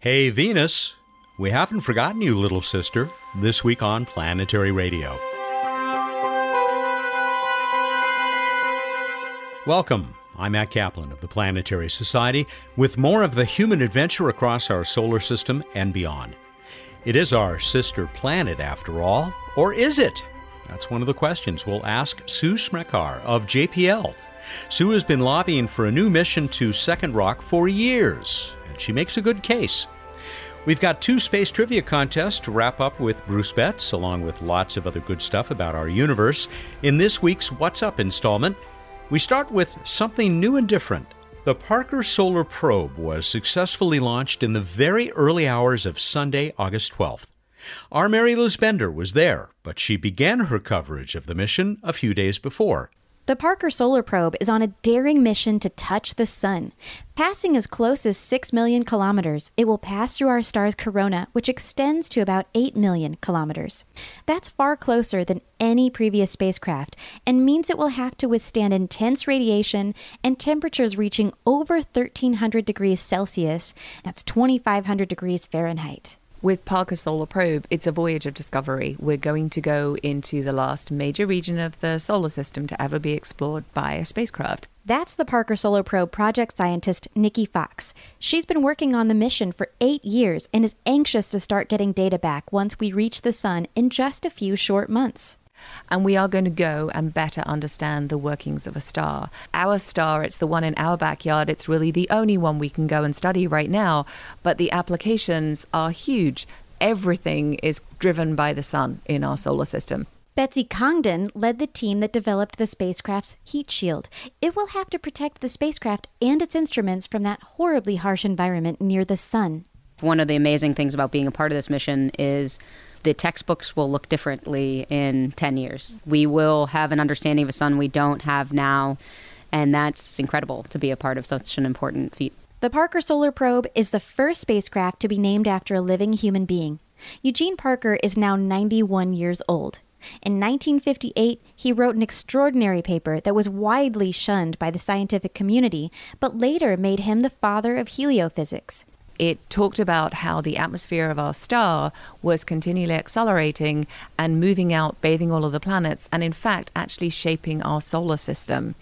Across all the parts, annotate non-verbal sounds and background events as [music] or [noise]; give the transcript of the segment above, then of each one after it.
Hey, Venus. We haven't forgotten you, little sister, this week on Planetary Radio. Welcome. I'm Matt Kaplan of the Planetary Society with more of the human adventure across our solar system and beyond. It is our sister planet, after all, or is it? That's one of the questions we'll ask Sue Smrekar of JPL. Sue has been lobbying for a new mission to Second Rock for years, she makes a good case. We've got two space trivia contests to wrap up with Bruce Betts, along with lots of other good stuff about our universe. In this week's What's Up installment, we start with something new and different. The Parker Solar Probe was successfully launched in the very early hours of Sunday, August 12th. Our Mary Liz Bender was there, but she began her coverage of the mission a few days before. The Parker Solar Probe is on a daring mission to touch the sun. Passing as close as 6 million kilometers, it will pass through our star's corona, which extends to about 8 million kilometers. That's far closer than any previous spacecraft and means it will have to withstand intense radiation and temperatures reaching over 1300 degrees Celsius. That's 2500 degrees Fahrenheit. With Parker Solar Probe, it's a voyage of discovery. We're going to go into the last major region of the solar system to ever be explored by a spacecraft. That's the Parker Solar Probe project scientist Nikki Fox. She's been working on the mission for eight years and is anxious to start getting data back once we reach the sun in just a few short months. And we are going to go and better understand the workings of a star. Our star, it's the one in our backyard. It's really the only one we can go and study right now. But the applications are huge. Everything is driven by the sun in our solar system. Betsy Congdon led the team that developed the spacecraft's heat shield. It will have to protect the spacecraft and its instruments from that horribly harsh environment near the sun. One of the amazing things about being a part of this mission is the textbooks will look differently in 10 years. We will have an understanding of a sun we don't have now, and that's incredible to be a part of such an important feat. The Parker Solar Probe is the first spacecraft to be named after a living human being. Eugene Parker is now 91 years old. In 1958, he wrote an extraordinary paper that was widely shunned by the scientific community, but later made him the father of heliophysics. It talked about how the atmosphere of our star was continually accelerating and moving out, bathing all of the planets, and in fact, actually shaping our solar system.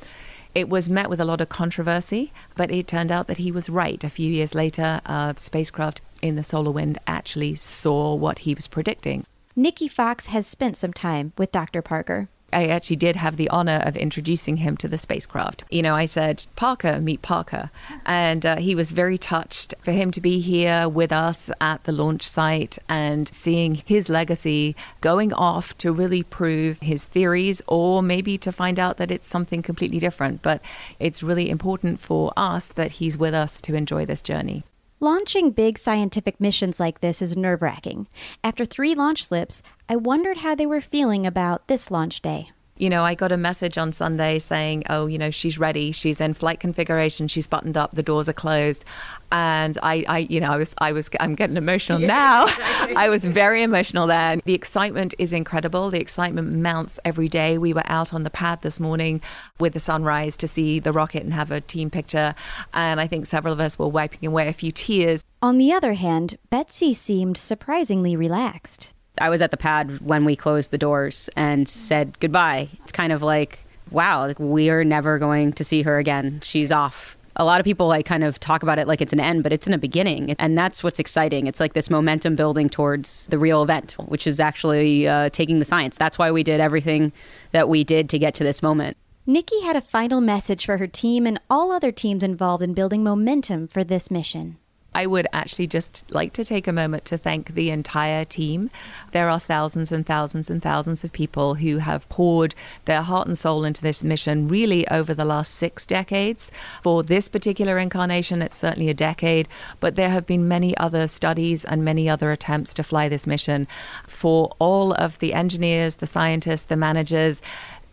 It was met with a lot of controversy, but it turned out that he was right. A few years later, a spacecraft in the solar wind actually saw what he was predicting. Nikki Fox has spent some time with Dr. Parker. I actually did have the honor of introducing him to the spacecraft. You know, I said, Parker, meet Parker. And uh, he was very touched for him to be here with us at the launch site and seeing his legacy going off to really prove his theories or maybe to find out that it's something completely different. But it's really important for us that he's with us to enjoy this journey. Launching big scientific missions like this is nerve wracking. After three launch slips, I wondered how they were feeling about this launch day. You know, I got a message on Sunday saying, oh, you know, she's ready. She's in flight configuration. She's buttoned up. The doors are closed. And I, I you know, I was, I was, I'm getting emotional now. [laughs] I was very emotional then. The excitement is incredible. The excitement mounts every day. We were out on the pad this morning with the sunrise to see the rocket and have a team picture. And I think several of us were wiping away a few tears. On the other hand, Betsy seemed surprisingly relaxed. I was at the pad when we closed the doors and said goodbye. It's kind of like, wow, we're never going to see her again. She's off. A lot of people like kind of talk about it like it's an end, but it's in a beginning. And that's what's exciting. It's like this momentum building towards the real event, which is actually uh, taking the science. That's why we did everything that we did to get to this moment. Nikki had a final message for her team and all other teams involved in building momentum for this mission. I would actually just like to take a moment to thank the entire team. There are thousands and thousands and thousands of people who have poured their heart and soul into this mission really over the last six decades. For this particular incarnation, it's certainly a decade, but there have been many other studies and many other attempts to fly this mission. For all of the engineers, the scientists, the managers,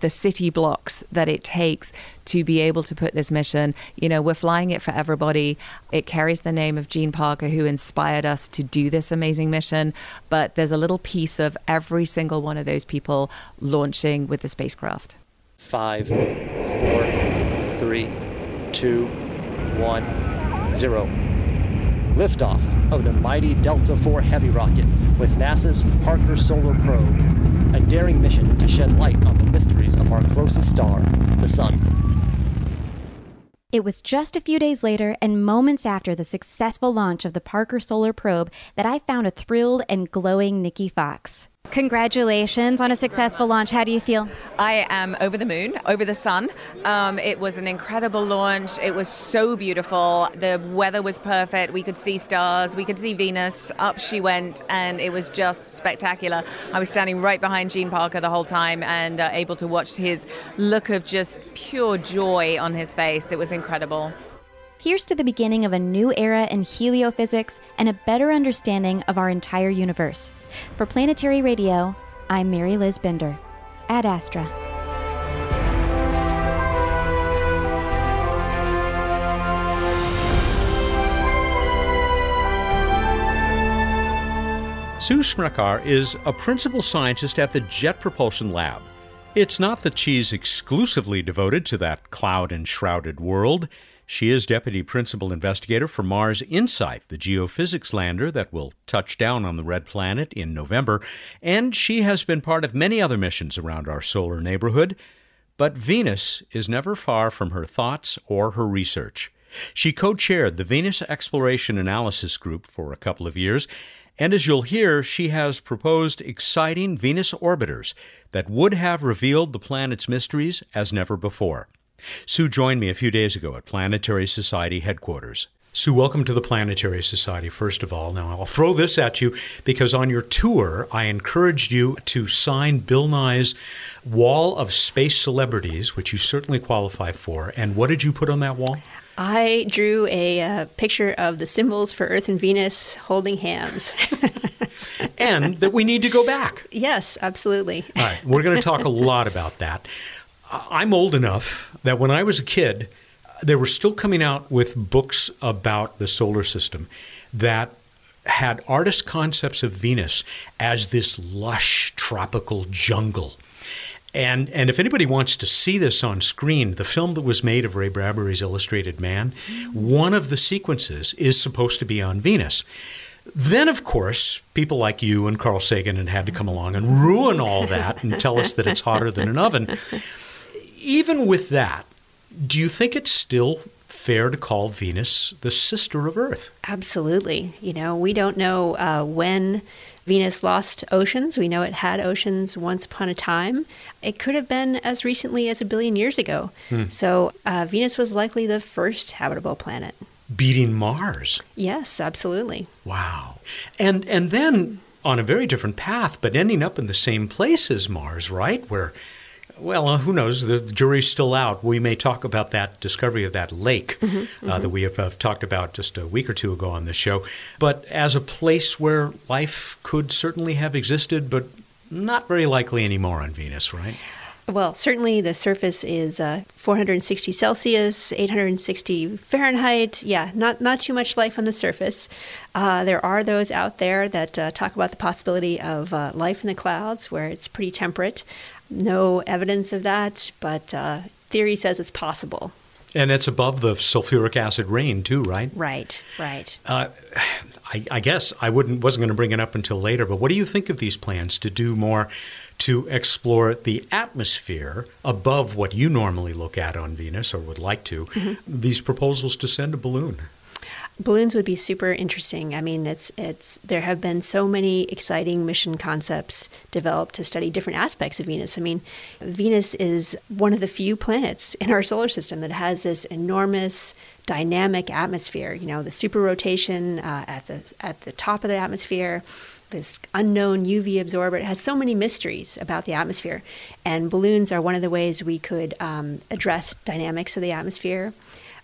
the city blocks that it takes to be able to put this mission. You know, we're flying it for everybody. It carries the name of Gene Parker, who inspired us to do this amazing mission. But there's a little piece of every single one of those people launching with the spacecraft. Five, four, three, two, one, zero. Liftoff of the mighty Delta IV Heavy rocket with NASA's Parker Solar Probe, a daring mission to shed light on the mysteries of our closest star, the Sun. It was just a few days later and moments after the successful launch of the Parker Solar Probe that I found a thrilled and glowing Nikki Fox. Congratulations on a successful launch. How do you feel? I am over the moon, over the sun. Um, it was an incredible launch. It was so beautiful. The weather was perfect. We could see stars. We could see Venus. Up she went, and it was just spectacular. I was standing right behind Gene Parker the whole time and uh, able to watch his look of just pure joy on his face. It was incredible. Here's to the beginning of a new era in heliophysics and a better understanding of our entire universe. For Planetary Radio, I'm Mary Liz Bender. Ad Astra. Sue Smrekar is a principal scientist at the Jet Propulsion Lab. It's not that she's exclusively devoted to that cloud enshrouded world. She is deputy principal investigator for Mars InSight, the geophysics lander that will touch down on the red planet in November, and she has been part of many other missions around our solar neighborhood. But Venus is never far from her thoughts or her research. She co chaired the Venus Exploration Analysis Group for a couple of years, and as you'll hear, she has proposed exciting Venus orbiters that would have revealed the planet's mysteries as never before. Sue joined me a few days ago at Planetary Society headquarters. Sue, welcome to the Planetary Society, first of all. Now, I'll throw this at you because on your tour, I encouraged you to sign Bill Nye's Wall of Space Celebrities, which you certainly qualify for. And what did you put on that wall? I drew a uh, picture of the symbols for Earth and Venus holding hands. [laughs] and that we need to go back. Yes, absolutely. All right, we're going to talk a lot about that. I'm old enough that when I was a kid, they were still coming out with books about the solar system that had artist concepts of Venus as this lush tropical jungle and and if anybody wants to see this on screen, the film that was made of Ray Bradbury's Illustrated Man, one of the sequences is supposed to be on Venus. Then, of course, people like you and Carl Sagan had to come along and ruin all that and tell us that it's hotter than an oven. [laughs] Even with that, do you think it's still fair to call Venus the sister of Earth? Absolutely. You know, we don't know uh, when Venus lost oceans. We know it had oceans once upon a time. It could have been as recently as a billion years ago. Hmm. So uh, Venus was likely the first habitable planet. Beating Mars. Yes, absolutely. Wow. And and then on a very different path, but ending up in the same place as Mars, right? Where well, uh, who knows? The jury's still out. We may talk about that discovery of that lake mm-hmm, mm-hmm. Uh, that we have uh, talked about just a week or two ago on this show. But as a place where life could certainly have existed, but not very likely anymore on Venus, right? Well, certainly the surface is uh, 460 Celsius, 860 Fahrenheit. Yeah, not not too much life on the surface. Uh, there are those out there that uh, talk about the possibility of uh, life in the clouds, where it's pretty temperate. No evidence of that, but uh, theory says it's possible. And it's above the sulfuric acid rain too, right? Right, right. Uh, I, I, guess I wouldn't wasn't going to bring it up until later, but what do you think of these plans to do more to explore the atmosphere above what you normally look at on Venus or would like to? Mm-hmm. These proposals to send a balloon balloons would be super interesting. I mean, it's it's there have been so many exciting mission concepts developed to study different aspects of Venus. I mean, Venus is one of the few planets in our solar system that has this enormous dynamic atmosphere. You know, the super rotation uh, at the at the top of the atmosphere. This unknown UV absorber. It has so many mysteries about the atmosphere, and balloons are one of the ways we could um, address dynamics of the atmosphere.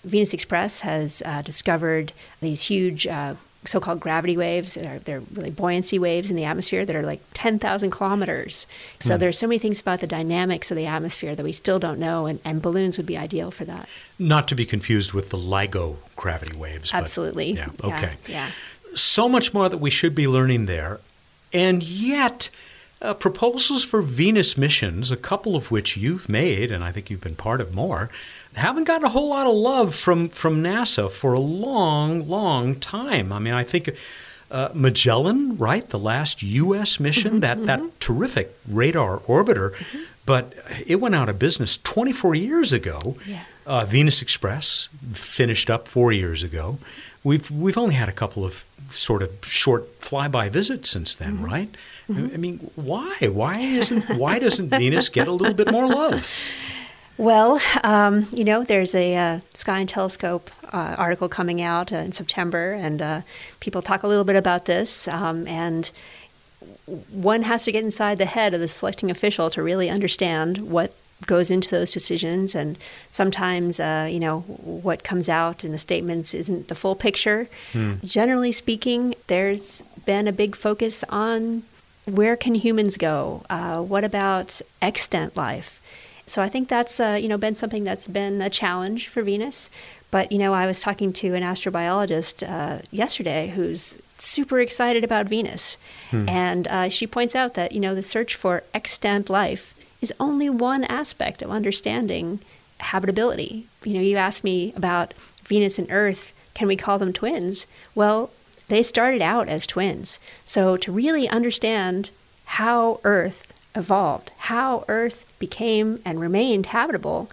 Venus Express has uh, discovered these huge uh, so-called gravity waves. They're, they're, really buoyancy waves in the atmosphere that are like 10,000 kilometers. So mm. there's so many things about the dynamics of the atmosphere that we still don't know, and, and balloons would be ideal for that. Not to be confused with the LIGO gravity waves. Absolutely. yeah. Okay. Yeah, yeah. So much more that we should be learning there, and yet uh, proposals for Venus missions, a couple of which you've made, and I think you've been part of more, haven't gotten a whole lot of love from, from NASA for a long, long time. I mean, I think uh, Magellan, right, the last U.S. mission, Mm-hmm, that, that terrific radar orbiter, but it went out of business 24 years ago. Yeah. Uh, Venus Express finished up four years ago. We've we've only had a couple of sort of short flyby visits since then, Mm-hmm. right? I mean, why? Why isn't why doesn't Venus get a little bit more love? Well, um, you know, there's a uh, Sky and Telescope uh, article coming out uh, in September, and uh, people talk a little bit about this. Um, and one has to get inside the head of the selecting official to really understand what goes into those decisions. And sometimes, uh, you know, what comes out in the statements isn't the full picture. Generally speaking, there's been a big focus on where can humans go? Uh, what about extant life? So I think that's uh, you know been something that's been a challenge for Venus. But you know, I was talking to an astrobiologist uh, yesterday who's super excited about Venus, and uh, she points out that you know the search for extant life is only one aspect of understanding habitability. You know, you asked me about Venus and Earth. Can we call them twins? Well, they started out as twins. So to really understand how Earth evolved, how Earth became and remained habitable,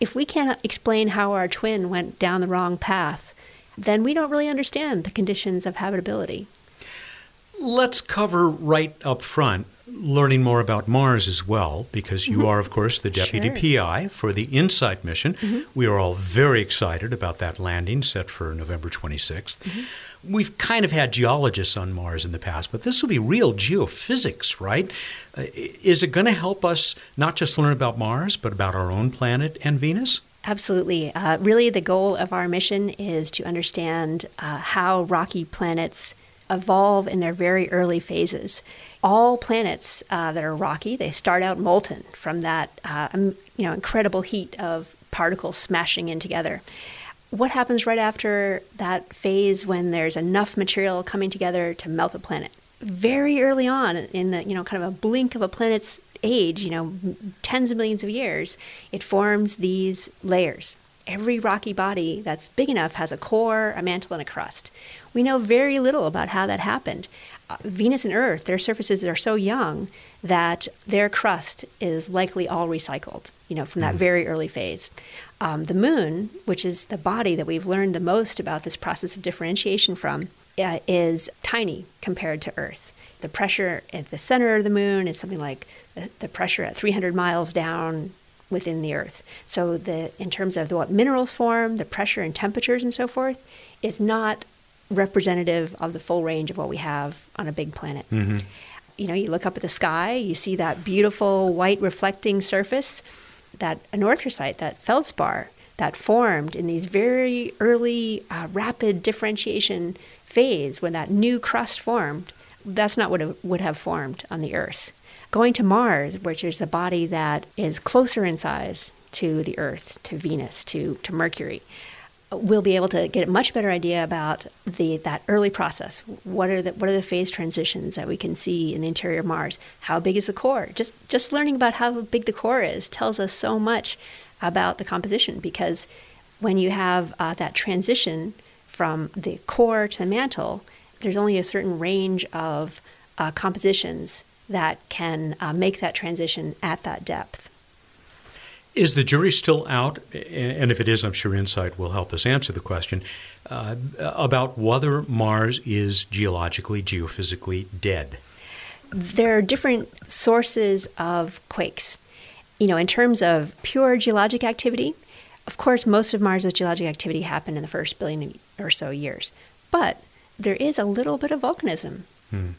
if we can't explain how our twin went down the wrong path, then we don't really understand the conditions of habitability. Let's cover right up front learning more about Mars as well, because you mm-hmm. are, of course, the deputy Sure. PI for the InSight mission. Mm-hmm. We are all very excited about that landing set for November 26th. We've kind of had geologists on Mars in the past, but this will be real geophysics, right? Uh, is it going to help us not just learn about Mars, but about our own planet and Venus? Absolutely. Uh, really, the goal of our mission is to understand uh, how rocky planets evolve in their very early phases. All planets uh, that are rocky, they start out molten from that uh, you know incredible heat of particles smashing in together. What happens right after that phase when there's enough material coming together to melt a planet? Very early on in the you know kind of a blink of a planet's age, you know, tens of millions of years, it forms these layers. Every rocky body that's big enough has a core, a mantle, and a crust. We know very little about how that happened. Uh, Venus and Earth, their surfaces are so young that their crust is likely all recycled, you know, from that very early phase. Um, the moon, which is the body that we've learned the most about this process of differentiation from, uh, is tiny compared to Earth. The pressure at the center of the moon is something like the, the pressure at 300 miles down within the Earth. So the in terms of what minerals form, the pressure and temperatures and so forth, it's not representative of the full range of what we have on a big planet. You know, you look up at the sky, you see that beautiful white reflecting surface, that anorthosite, that feldspar that formed in these very early uh, rapid differentiation phase when that new crust formed. That's not what it would have formed on the Earth. Going to Mars, which is a body that is closer in size to the Earth, to Venus, to, to Mercury, we'll be able to get a much better idea about the that early process. What are the what are the phase transitions that we can see in the interior of Mars? How big is the core? Just just learning about how big the core is tells us so much about the composition because when you have uh, that transition from the core to the mantle, there's only a certain range of uh, compositions that can uh, make that transition at that depth. Is the jury still out? And if it is, I'm sure InSight will help us answer the question uh, about whether Mars is geologically, geophysically dead. there are different sources of quakes. You know, in terms of pure geologic activity, of course, most of Mars's geologic activity happened in the first billion or so years. But there is a little bit of volcanism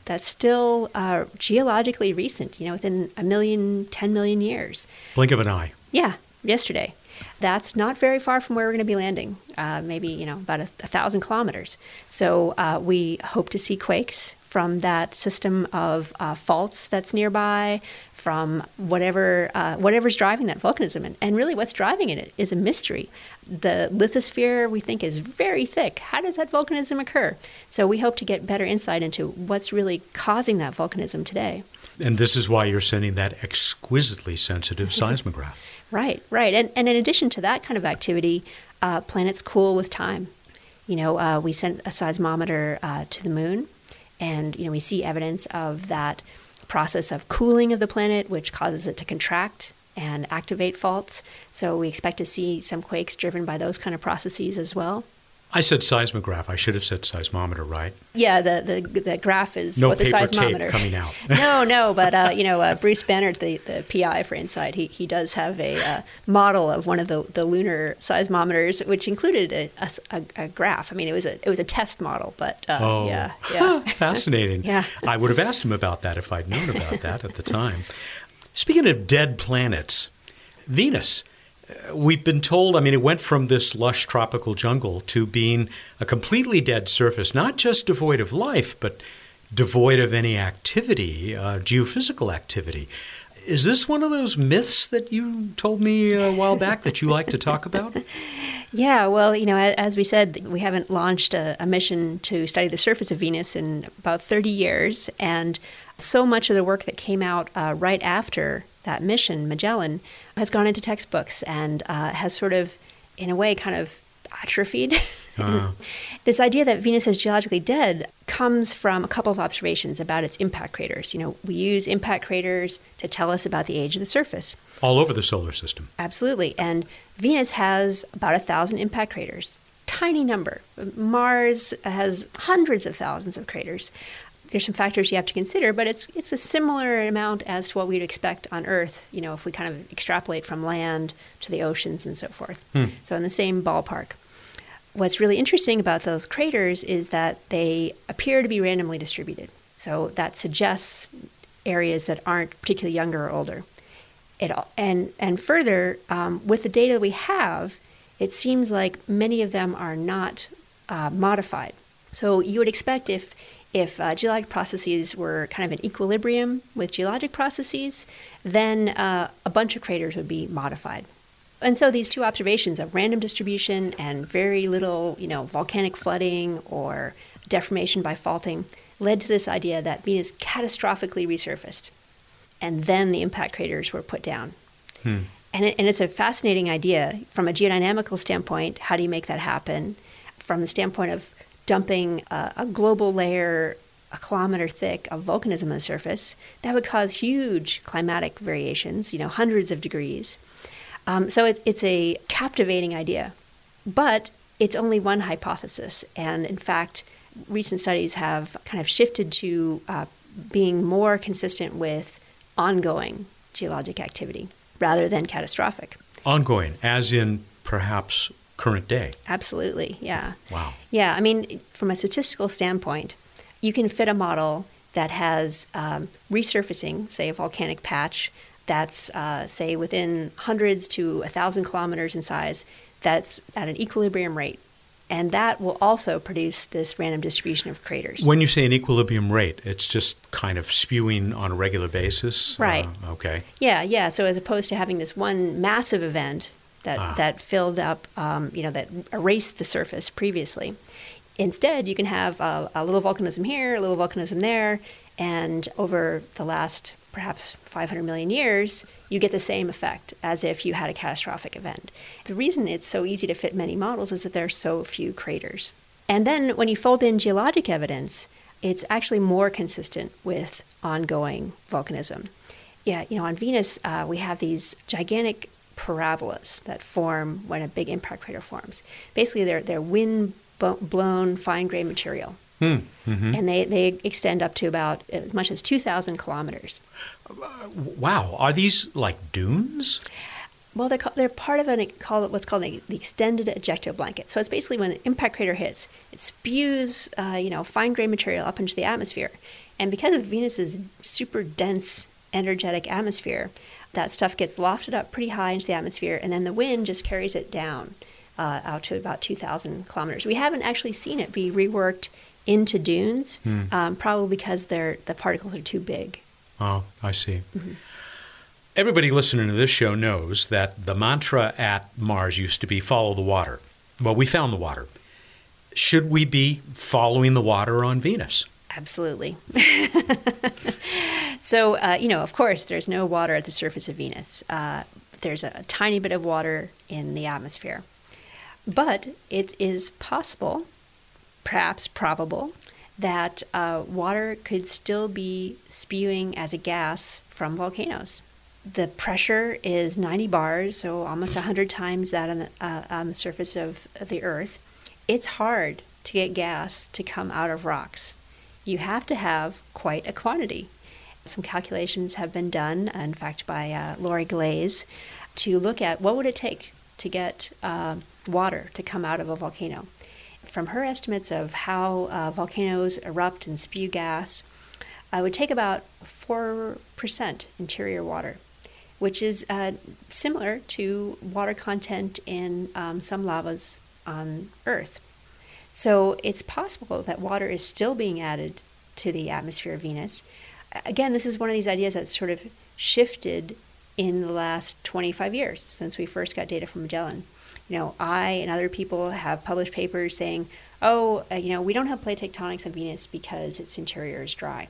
that's still uh, geologically recent, you know, within a million, 10 million years. Blink of an eye. Yeah, yesterday. That's not very far from where we're going to be landing, uh, maybe, you know, about a, a thousand kilometers. So uh, we hope to see quakes from that system of uh, faults that's nearby, from whatever uh, whatever's driving that volcanism, and, and really what's driving it is a mystery. The lithosphere we think is very thick. How does that volcanism occur? So we hope to get better insight into what's really causing that volcanism today. And this is why you're sending that exquisitely sensitive seismograph. [laughs] Right, right. And, and in addition to that kind of activity, uh, planets cool with time. You know, uh, we sent a seismometer uh, to the moon, and, you know, we see evidence of that process of cooling of the planet, which causes it to contract and activate faults. So we expect to see some quakes driven by those kind of processes as well. I said seismograph. I should have said seismometer, right? Yeah, the the, the graph is no what the paper seismometer. tape coming out. [laughs] no, no, but uh, you know, uh, Bruce Banerdt, the, the PI for InSight, he, he does have a uh, model of one of the, the lunar seismometers, which included a, a, a, graph. I mean, it was a it was a test model, but uh, oh, yeah, [laughs] yeah, fascinating. yeah, I would have asked him about that if I'd known about that at the time. Speaking of dead planets, Venus we've been told, I mean, it went from this lush tropical jungle to being a completely dead surface, not just devoid of life, but devoid of any activity, uh, geophysical activity. Is this one of those myths that you told me a while back that you like to talk about? [laughs] Yeah, well, you know, as we said, we haven't launched a, a, mission to study the surface of Venus in about 30 years. And so much of the work that came out uh, right after that mission, Magellan, has gone into textbooks and uh, has sort of, in a way, kind of atrophied. Uh. [laughs] this idea that Venus is geologically dead comes from a couple of observations about its impact craters. You know, we use impact craters to tell us about the age of the surface. All over the solar system. Absolutely. And Venus has about a thousand impact craters. Tiny number. Mars has hundreds of thousands of craters there's some factors you have to consider, but it's it's a similar amount as to what we'd expect on Earth. You know, if we kind of extrapolate from land to the oceans and so forth. Hmm. So in the same ballpark. What's really interesting about those craters is that they appear to be randomly distributed. So that suggests areas that aren't particularly younger or older. It, all, and and further, um, with the data we have, it seems like many of them are not uh, modified. So you would expect if if uh, geologic processes were kind of in equilibrium with geologic processes, then uh, a bunch of craters would be modified. And so these two observations of random distribution and very little, you know, volcanic flooding or deformation by faulting led to this idea that Venus catastrophically resurfaced. And then the impact craters were put down. Hmm. And, it, and it's a fascinating idea from a geodynamical standpoint. How do you make that happen? From the standpoint of dumping a, a global layer a kilometer thick of volcanism on the surface, that would cause huge climatic variations, you know, hundreds of degrees. Um, so it, it's a captivating idea. But it's only one hypothesis. And in fact, recent studies have kind of shifted to uh, being more consistent with ongoing geologic activity rather than catastrophic. Ongoing, as in perhaps current day. Absolutely, yeah. Wow. Yeah, I mean, from a statistical standpoint, you can fit a model that has um, resurfacing, say a volcanic patch, that's, uh, say, within hundreds to a thousand kilometers in size, that's at an equilibrium rate. And that will also produce this random distribution of craters. When you say an equilibrium rate, it's just kind of spewing on a regular basis? Right. Uh, okay. Yeah, yeah. So as opposed to having this one massive event that, ah. that filled up, um, you know, that erased the surface previously. Instead, you can have a, a little volcanism here, a little volcanism there, and over the last perhaps 500 million years, you get the same effect as if you had a catastrophic event. The reason it's so easy to fit many models is that there are so few craters. And then when you fold in geologic evidence, it's actually more consistent with ongoing volcanism. Yeah, you know, on Venus, uh, we have these gigantic parabolas that form when a big impact crater forms. Basically, they're, they're wind blown fine grained material. Hmm, mm-hmm. And they, they extend up to about as much as 2,000 kilometers. Uh, wow. Are these like dunes? Well, they're, they're part of an, call what's called the extended ejecta blanket. So it's basically when an impact crater hits, it spews uh, you know fine grained material up into the atmosphere. And because of Venus's super dense energetic atmosphere, that stuff gets lofted up pretty high into the atmosphere, and then the wind just carries it down uh, out to about 2,000 kilometers. We haven't actually seen it be reworked into dunes, um, probably because they're, the particles are too big. Oh, I see. Everybody listening to this show knows that the mantra at Mars used to be follow the water. Well, we found the water. Should we be following the water on Venus? Absolutely. [laughs] so, uh, you know, of course, there's no water at the surface of Venus. Uh, there's a, a tiny bit of water in the atmosphere. But it is possible, perhaps probable, that uh, water could still be spewing as a gas from volcanoes. The pressure is 90 bars, so almost 100 times that on the, uh, on the surface of, of the Earth. It's hard to get gas to come out of rocks. You have to have quite a quantity. Some calculations have been done, in fact, by uh, Lori Glaze, to look at what would it take to get uh, water to come out of a volcano. From her estimates of how uh, volcanoes erupt and spew gas, it would take about 4% interior water, which is uh, similar to water content in um, some lavas on Earth. So it's possible that water is still being added to the atmosphere of Venus. Again, this is one of these ideas that's sort of shifted in the last 25 years since we first got data from Magellan. You know, I and other people have published papers saying, oh, uh, you know, we don't have plate tectonics on Venus because its interior is dry.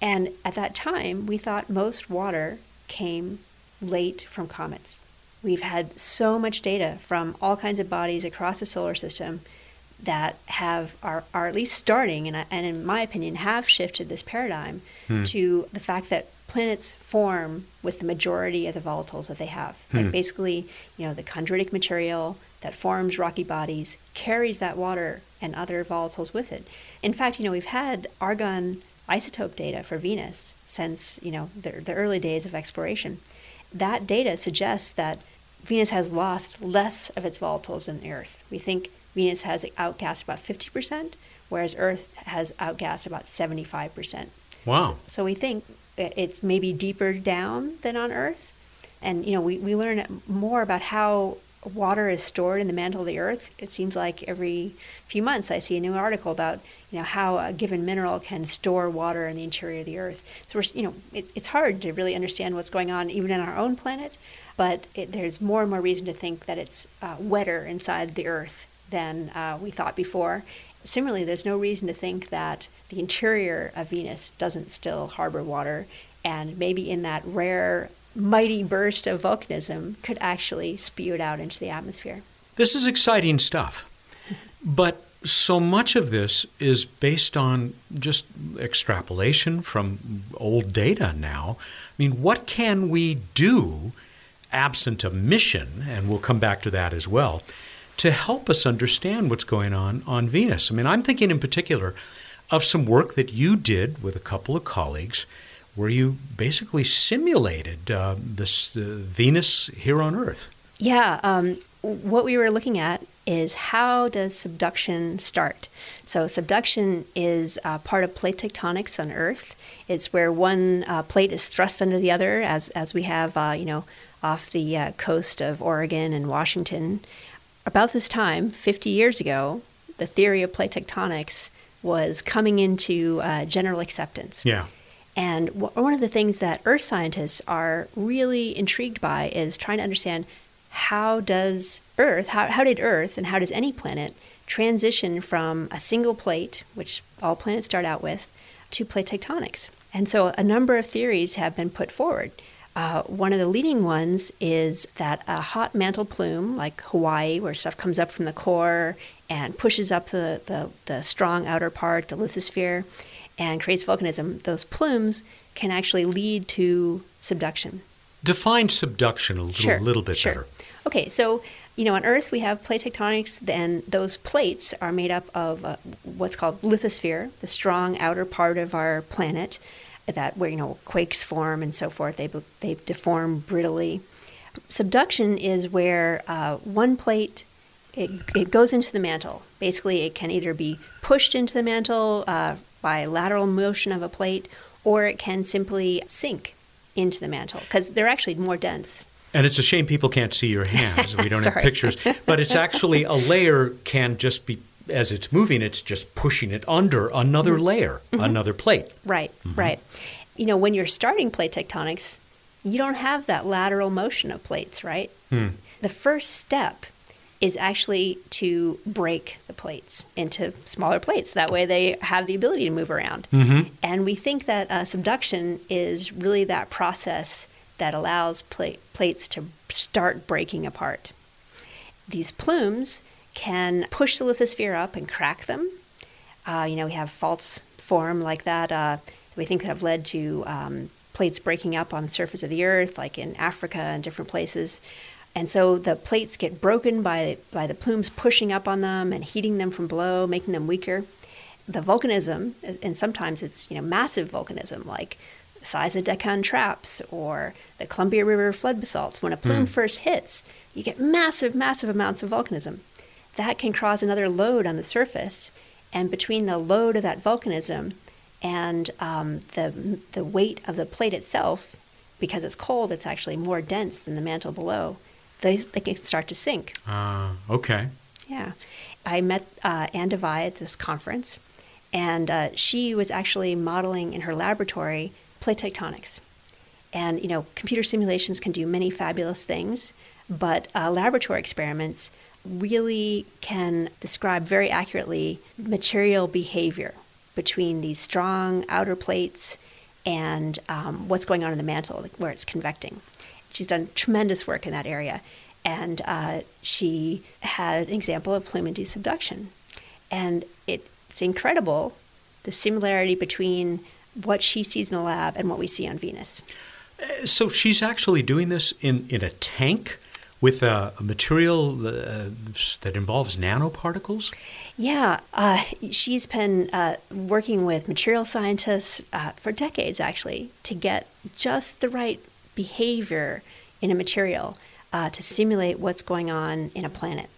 And at that time, we thought most water came late from comets. We've had so much data from all kinds of bodies across the solar system that have are, are at least starting and, and in my opinion have shifted this paradigm Hmm. to the fact that planets form with the majority of the volatiles that they have like basically you know the chondritic material that forms rocky bodies carries that water and other volatiles with it in fact you know we've had argon isotope data for venus since you know the, the early days of exploration that data suggests that Venus has lost less of its volatiles than the Earth. We think Venus has outgassed about 50%, whereas Earth has outgassed about 75%. Wow. So, so we think it's maybe deeper down than on Earth. And, you know, we, we learn more about how water is stored in the mantle of the Earth. It seems like every few months I see a new article about, you know, how a given mineral can store water in the interior of the Earth. So we're, you know, it, it's hard to really understand what's going on even in our own planet, but it, there's more and more reason to think that it's uh, wetter inside the Earth than uh, we thought before. Similarly, there's no reason to think that the interior of Venus doesn't still harbor water, and maybe in that rare, mighty burst of volcanism could actually spew it out into the atmosphere. This is exciting stuff. But so much of this is based on just extrapolation from old data now. I mean, what can we do, absent a mission, and we'll come back to that as well, to help us understand what's going on on Venus? I mean, I'm thinking in particular of some work that you did with a couple of colleagues where you basically simulated uh, this uh, Venus here on Earth. Yeah, um, what we were looking at is how does subduction start? So subduction is uh, part of plate tectonics on Earth. It's where one uh, plate is thrust under the other, as as we have, uh, you know, off the uh, coast of Oregon and Washington. About this time, 50 years ago, the theory of plate tectonics was coming into uh, general acceptance. Yeah. And wh- one of the things that earth scientists are really intrigued by is trying to understand how does Earth, how, how did Earth and how does any planet transition from a single plate, which all planets start out with, to plate tectonics? And so a number of theories have been put forward. Uh, one of the leading ones is that a hot mantle plume, like Hawaii, where stuff comes up from the core and pushes up the, the, the strong outer part, the lithosphere, and creates volcanism, those plumes can actually lead to subduction. Define subduction a little, little bit sure. better. Okay, so you know on Earth we have plate tectonics. Then those plates are made up of uh, what's called lithosphere, the strong outer part of our planet, that where you know quakes form and so forth. They they deform brittly. Subduction is where uh, one plate it, it goes into the mantle. Basically, it can either be pushed into the mantle uh, by lateral motion of a plate, or it can simply sink into the mantle because they're actually more dense. And it's a shame people can't see your hands. We [laughs] don't have pictures. But it's actually a layer can just be as it's moving, it's just pushing it under another Mm-hmm. layer, another plate. Right, right. You know, when you're starting plate tectonics, you don't have that lateral motion of plates, right? The first step is actually to break the plates into smaller plates. That way they have the ability to move around. And we think that uh, subduction is really that process that allows plate, plates to start breaking apart. These plumes can push the lithosphere up and crack them. Uh, you know, we have faults form like that. Uh, we think have led to um, plates breaking up on the surface of the Earth, like in Africa and different places. And so the plates get broken by by the plumes pushing up on them and heating them from below, making them weaker. The volcanism, and sometimes it's you know massive volcanism, like the size of Deccan traps or the Columbia River flood basalts. When a plume first hits, you get massive, massive amounts of volcanism. That can cause another load on the surface, and between the load of that volcanism and um, the the weight of the plate itself, because it's cold, it's actually more dense than the mantle below. They, they can start to sink. Uh, okay. Yeah. I met uh, Anne Davaille at this conference, and uh, she was actually modeling in her laboratory plate tectonics. And, you know, computer simulations can do many fabulous things, but uh, laboratory experiments really can describe very accurately material behavior between these strong outer plates and um, what's going on in the mantle where it's convecting. She's done tremendous work in that area. And uh, she had an example of plume induced subduction. And it's incredible the similarity between what she sees in the lab and what we see on Venus. So she's actually doing this in, in a tank with a, a material uh, that involves nanoparticles? Yeah, uh, she's been uh, working with material scientists uh, for decades, actually, to get just the right behavior in a material uh, to simulate what's going on in a planet.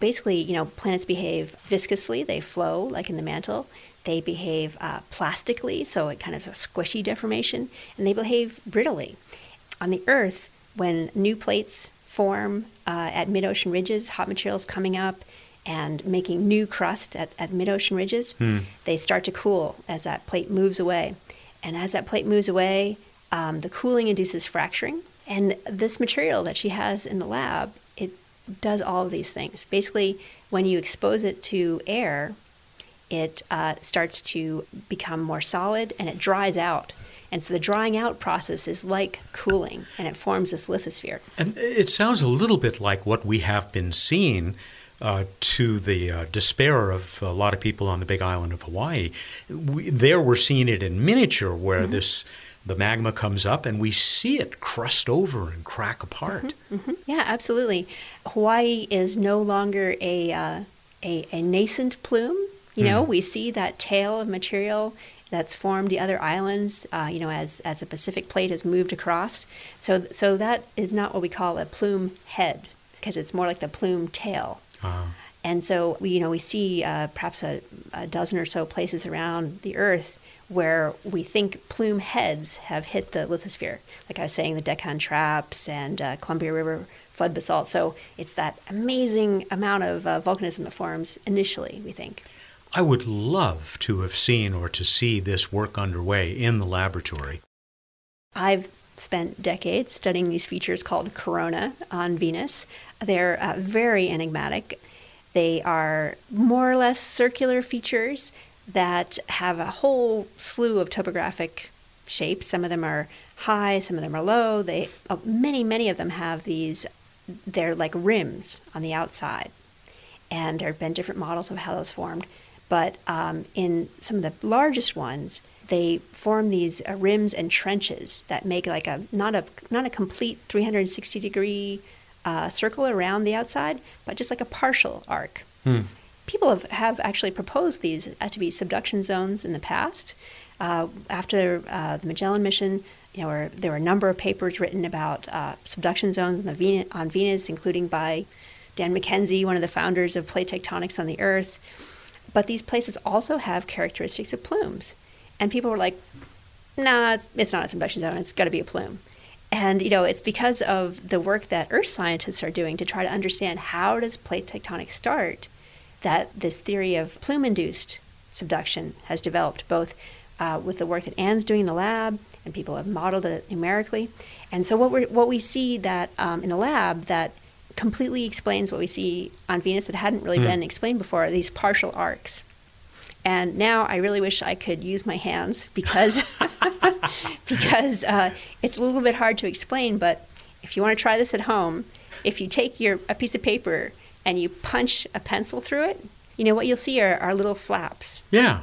Basically, you know, planets behave viscously, they flow like in the mantle. They behave uh, plastically, so it kind of a squishy deformation, and they behave brittly. On the Earth, when new plates form uh, at mid ocean ridges, hot materials coming up and making new crust at, at mid ocean ridges, they start to cool as that plate moves away. And as that plate moves away, um, the cooling induces fracturing. And this material that she has in the lab, it does all of these things. Basically, when you expose it to air, it uh, starts to become more solid and it dries out. And so the drying out process is like cooling and it forms this lithosphere. And it sounds a little bit like what we have been seeing uh, to the uh, despair of a lot of people on the big island of Hawaii. We, there we're seeing it in miniature where Mm-hmm. this the magma comes up and we see it crust over and crack apart. Yeah, absolutely. Hawaii is no longer a, uh, a, a nascent plume. You know, we see that tail of material that's formed the other islands, uh, you know, as, as the Pacific plate has moved across. So, so that is not what we call a plume head, because it's more like the plume tail. Uh, And so we, you know, we see uh, perhaps a, a dozen or so places around the Earth where we think plume heads have hit the lithosphere. Like I was saying, the Deccan traps and uh, Columbia River flood basalt. So it's that amazing amount of uh, volcanism that forms initially, we think. I would love to have seen or to see this work underway in the laboratory. I've spent decades studying these features called corona on Venus. They're uh, very enigmatic. They are more or less circular features that have a whole slew of topographic shapes. Some of them are high, some of them are low. They uh, many many of them have these. They're like rims on the outside, and there have been different models of how those formed. But um, in some of the largest ones, they form these uh, rims and trenches that make like a not a not a complete 360 degree uh, circle around the outside, but just like a partial arc. People have, have actually proposed these to be subduction zones in the past. Uh, after uh, the Magellan mission, you know, where there were a number of papers written about uh, subduction zones on, the Venus, on Venus, including by Dan McKenzie, one of the founders of plate tectonics on the Earth. But these places also have characteristics of plumes. And people were like, nah, it's not a subduction zone, it's got to be a plume. And, you know, it's because of the work that earth scientists are doing to try to understand how does plate tectonics start that this theory of plume induced subduction has developed, both uh, with the work that Anne's doing in the lab, and people have modeled it numerically. And so, what, we what we see that um, in the lab that completely explains what we see on Venus that hadn't really mm. been explained before these partial arcs. And now I really wish I could use my hands because [laughs] [laughs] because uh, it's a little bit hard to explain. But if you want to try this at home, if you take your a piece of paper and you punch a pencil through it, you know what you'll see are, are little flaps. Yeah.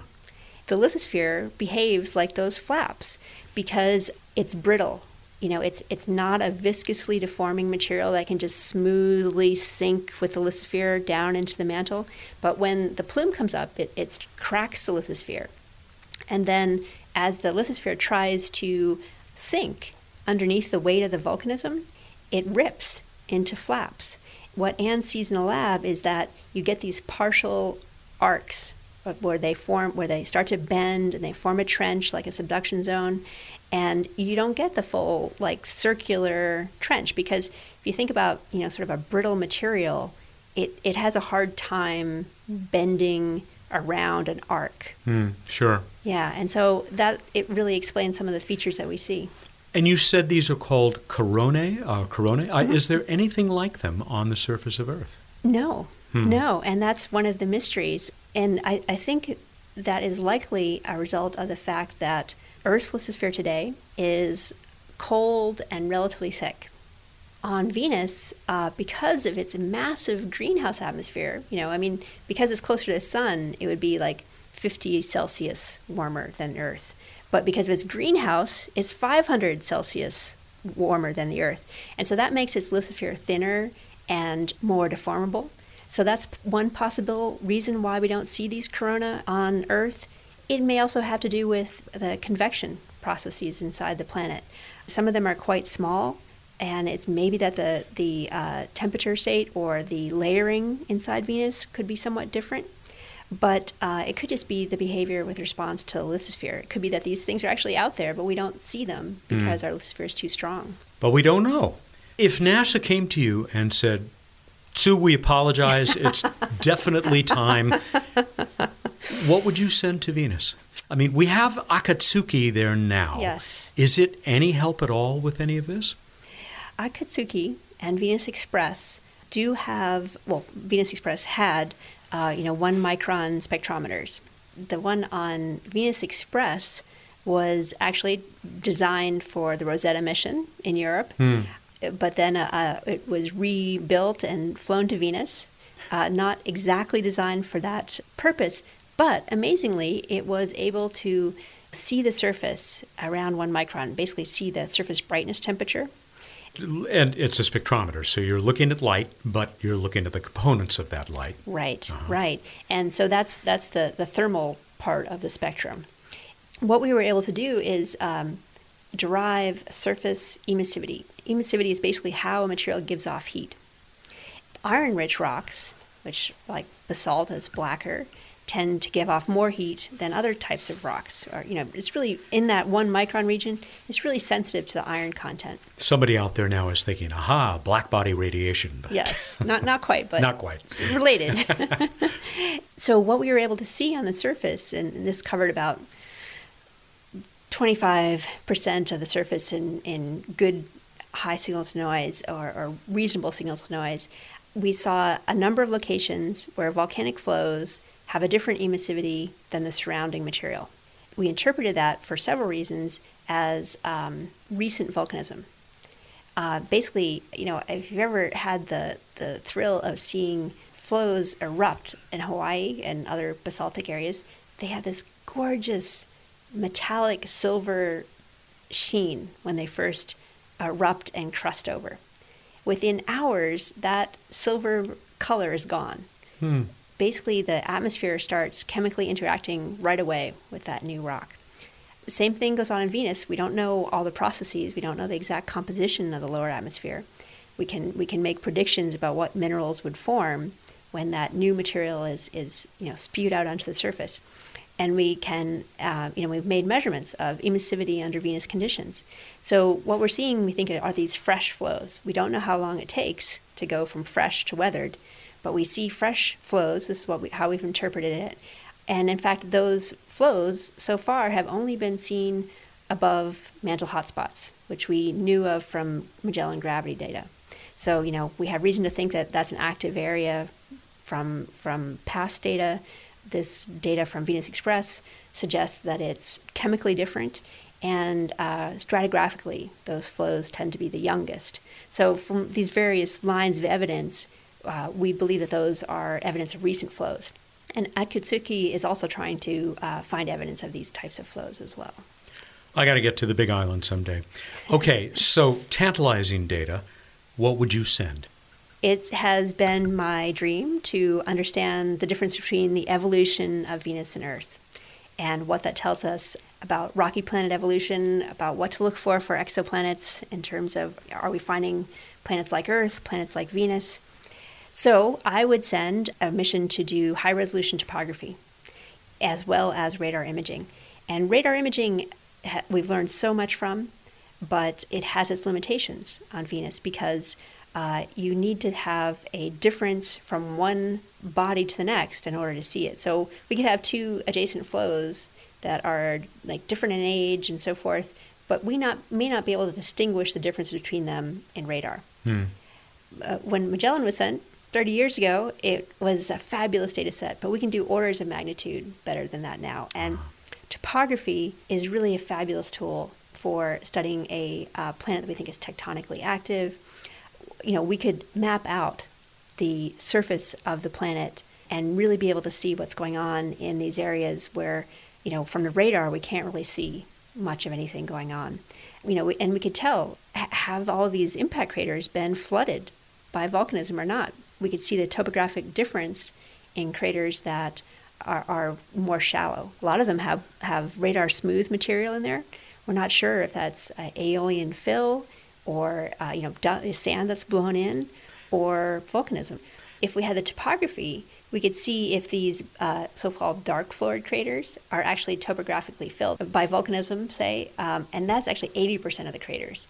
The lithosphere behaves like those flaps because it's brittle you know, it's it's not a viscously deforming material that can just smoothly sink with the lithosphere down into the mantle. But when the plume comes up, it, it cracks the lithosphere. And then as the lithosphere tries to sink underneath the weight of the volcanism, it rips into flaps. What Anne sees in the lab is that you get these partial arcs where they form where they start to bend and they form a trench like a subduction zone and you don't get the full like circular trench because if you think about you know sort of a brittle material it, it has a hard time bending around an arc. Mm, sure. Yeah and so that it really explains some of the features that we see. And you said these are called coronae uh, coronae mm-hmm. is there anything like them on the surface of earth? No. Hmm. no and that's one of the mysteries. And I, I think that is likely a result of the fact that Earth's lithosphere today is cold and relatively thick. On Venus, uh, because of its massive greenhouse atmosphere, you know, I mean, because it's closer to the sun, it would be like 50 Celsius warmer than Earth. But because of its greenhouse, it's 500 Celsius warmer than the Earth. And so that makes its lithosphere thinner and more deformable. So that's one possible reason why we don't see these corona on Earth. It may also have to do with the convection processes inside the planet. Some of them are quite small, and it's maybe that the the uh, temperature state or the layering inside Venus could be somewhat different. But uh, it could just be the behavior with response to the lithosphere. It could be that these things are actually out there, but we don't see them hmm. because mm. our lithosphere is too strong. But we don't know. If NASA came to you and said, Sue, we apologize. It's [laughs] definitely time. What would you send to Venus? I mean, we have Akatsuki there now. Yes. Is it any help at all with any of this? Akatsuki and Venus Express do have, well, Venus Express had, uh, you know, one micron spectrometers. The one on Venus Express was actually designed for the Rosetta mission in Europe. Hmm but then uh, uh, it was rebuilt and flown to Venus. Uh, not exactly designed for that purpose, but amazingly, it was able to see the surface around one micron, basically see the surface brightness temperature. And it's a spectrometer, so you're looking at light, but you're looking at the components of that light. Right, uh-huh. right. And so that's that's the, the thermal part of the spectrum. What we were able to do is um, derive surface emissivity. Emissivity is basically how a material gives off heat. Iron rich rocks, which like basalt is blacker, tend to give off more heat than other types of rocks. Or, you know, it's really in that one micron region, it's really sensitive to the iron content. Somebody out there now is thinking, aha, black body radiation. Yes, not, not quite, but [laughs] not quite. related. [laughs] so what we were able to see on the surface, and this covered about 25% of the surface in, in good high signal to noise or, or, reasonable signal to noise, we saw a number of locations where volcanic flows have a different emissivity than the surrounding material. We interpreted that for several reasons as um, recent volcanism. Uh, basically, you know, if you've ever had the, the thrill of seeing flows erupt in Hawaii and other basaltic areas, they have this gorgeous metallic silver sheen when they first erupt and crust over. Within hours, that silver color is gone. Hmm. Basically, the atmosphere starts chemically interacting right away with that new rock. Same thing goes on in Venus. We don't know all the processes. We don't know the exact composition of the lower atmosphere. We can we can make predictions about what minerals would form when that new material is is you know spewed out onto the surface and we can, uh, you know, we've made measurements of emissivity under Venus conditions. So what we're seeing, we think, are these fresh flows. We don't know how long it takes to go from fresh to weathered, but we see fresh flows. This is what we, how we've interpreted it. And in fact, those flows so far have only been seen above mantle hotspots, which we knew of from Magellan gravity data. So, you know, we have reason to think that that's an active area from, from past data. This data from Venus Express suggests that it's chemically different, and uh, stratigraphically, those flows tend to be the youngest. So, from these various lines of evidence, uh, we believe that those are evidence of recent flows. And Akatsuki is also trying to uh, find evidence of these types of flows as well. I got to get to the Big Island someday. Okay, [laughs] so tantalizing data. What would you send? It has been my dream to understand the difference between the evolution of Venus and Earth and what that tells us about rocky planet evolution, about what to look for for exoplanets in terms of are we finding planets like Earth, planets like Venus. So I would send a mission to do high resolution topography as well as radar imaging. And radar imaging, we've learned so much from, but it has its limitations on Venus because uh, you need to have a difference from one body to the next in order to see it. So we could have two adjacent flows that are like different in age and so forth, but we not may not be able to distinguish the difference between them in radar. Hmm. Uh, when Magellan was sent 30 years ago, it was a fabulous data set, but we can do orders of magnitude better than that now. And topography is really a fabulous tool for studying a uh, planet that we think is tectonically active. You know, we could map out the surface of the planet and really be able to see what's going on in these areas where, you know, from the radar we can't really see much of anything going on. You know, and we could tell have all these impact craters been flooded by volcanism or not. We could see the topographic difference in craters that are, are more shallow. A lot of them have, have radar smooth material in there. We're not sure if that's uh, aeolian fill or uh, you know sand that's blown in or volcanism. If we had the topography, we could see if these uh, so-called dark floored craters are actually topographically filled by volcanism, say, um, and that's actually 80% of the craters.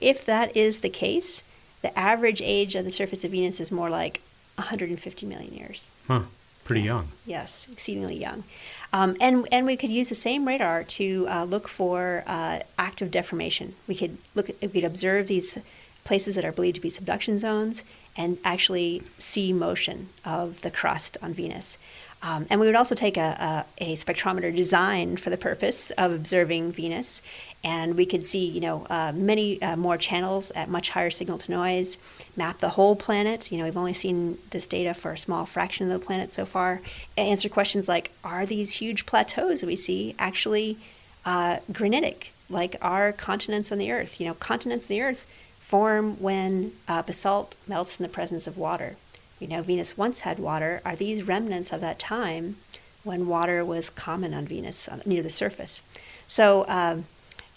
If that is the case, the average age of the surface of Venus is more like 150 million years. Huh. Pretty young. Yes, exceedingly young. Um, and, and we could use the same radar to uh, look for uh, active deformation. We could look at, we could observe these places that are believed to be subduction zones and actually see motion of the crust on Venus. Um, and we would also take a, a, a, spectrometer designed for the purpose of observing Venus, and we could see, you know, uh, many uh, more channels at much higher signal to noise, map the whole planet. You know, we've only seen this data for a small fraction of the planet so far. Answer questions like, are these huge plateaus we see actually uh, granitic, like are continents on the Earth? You know, continents on the Earth form when uh, basalt melts in the presence of water. We know Venus once had water. Are these remnants of that time when water was common on Venus uh, near the surface? So, um,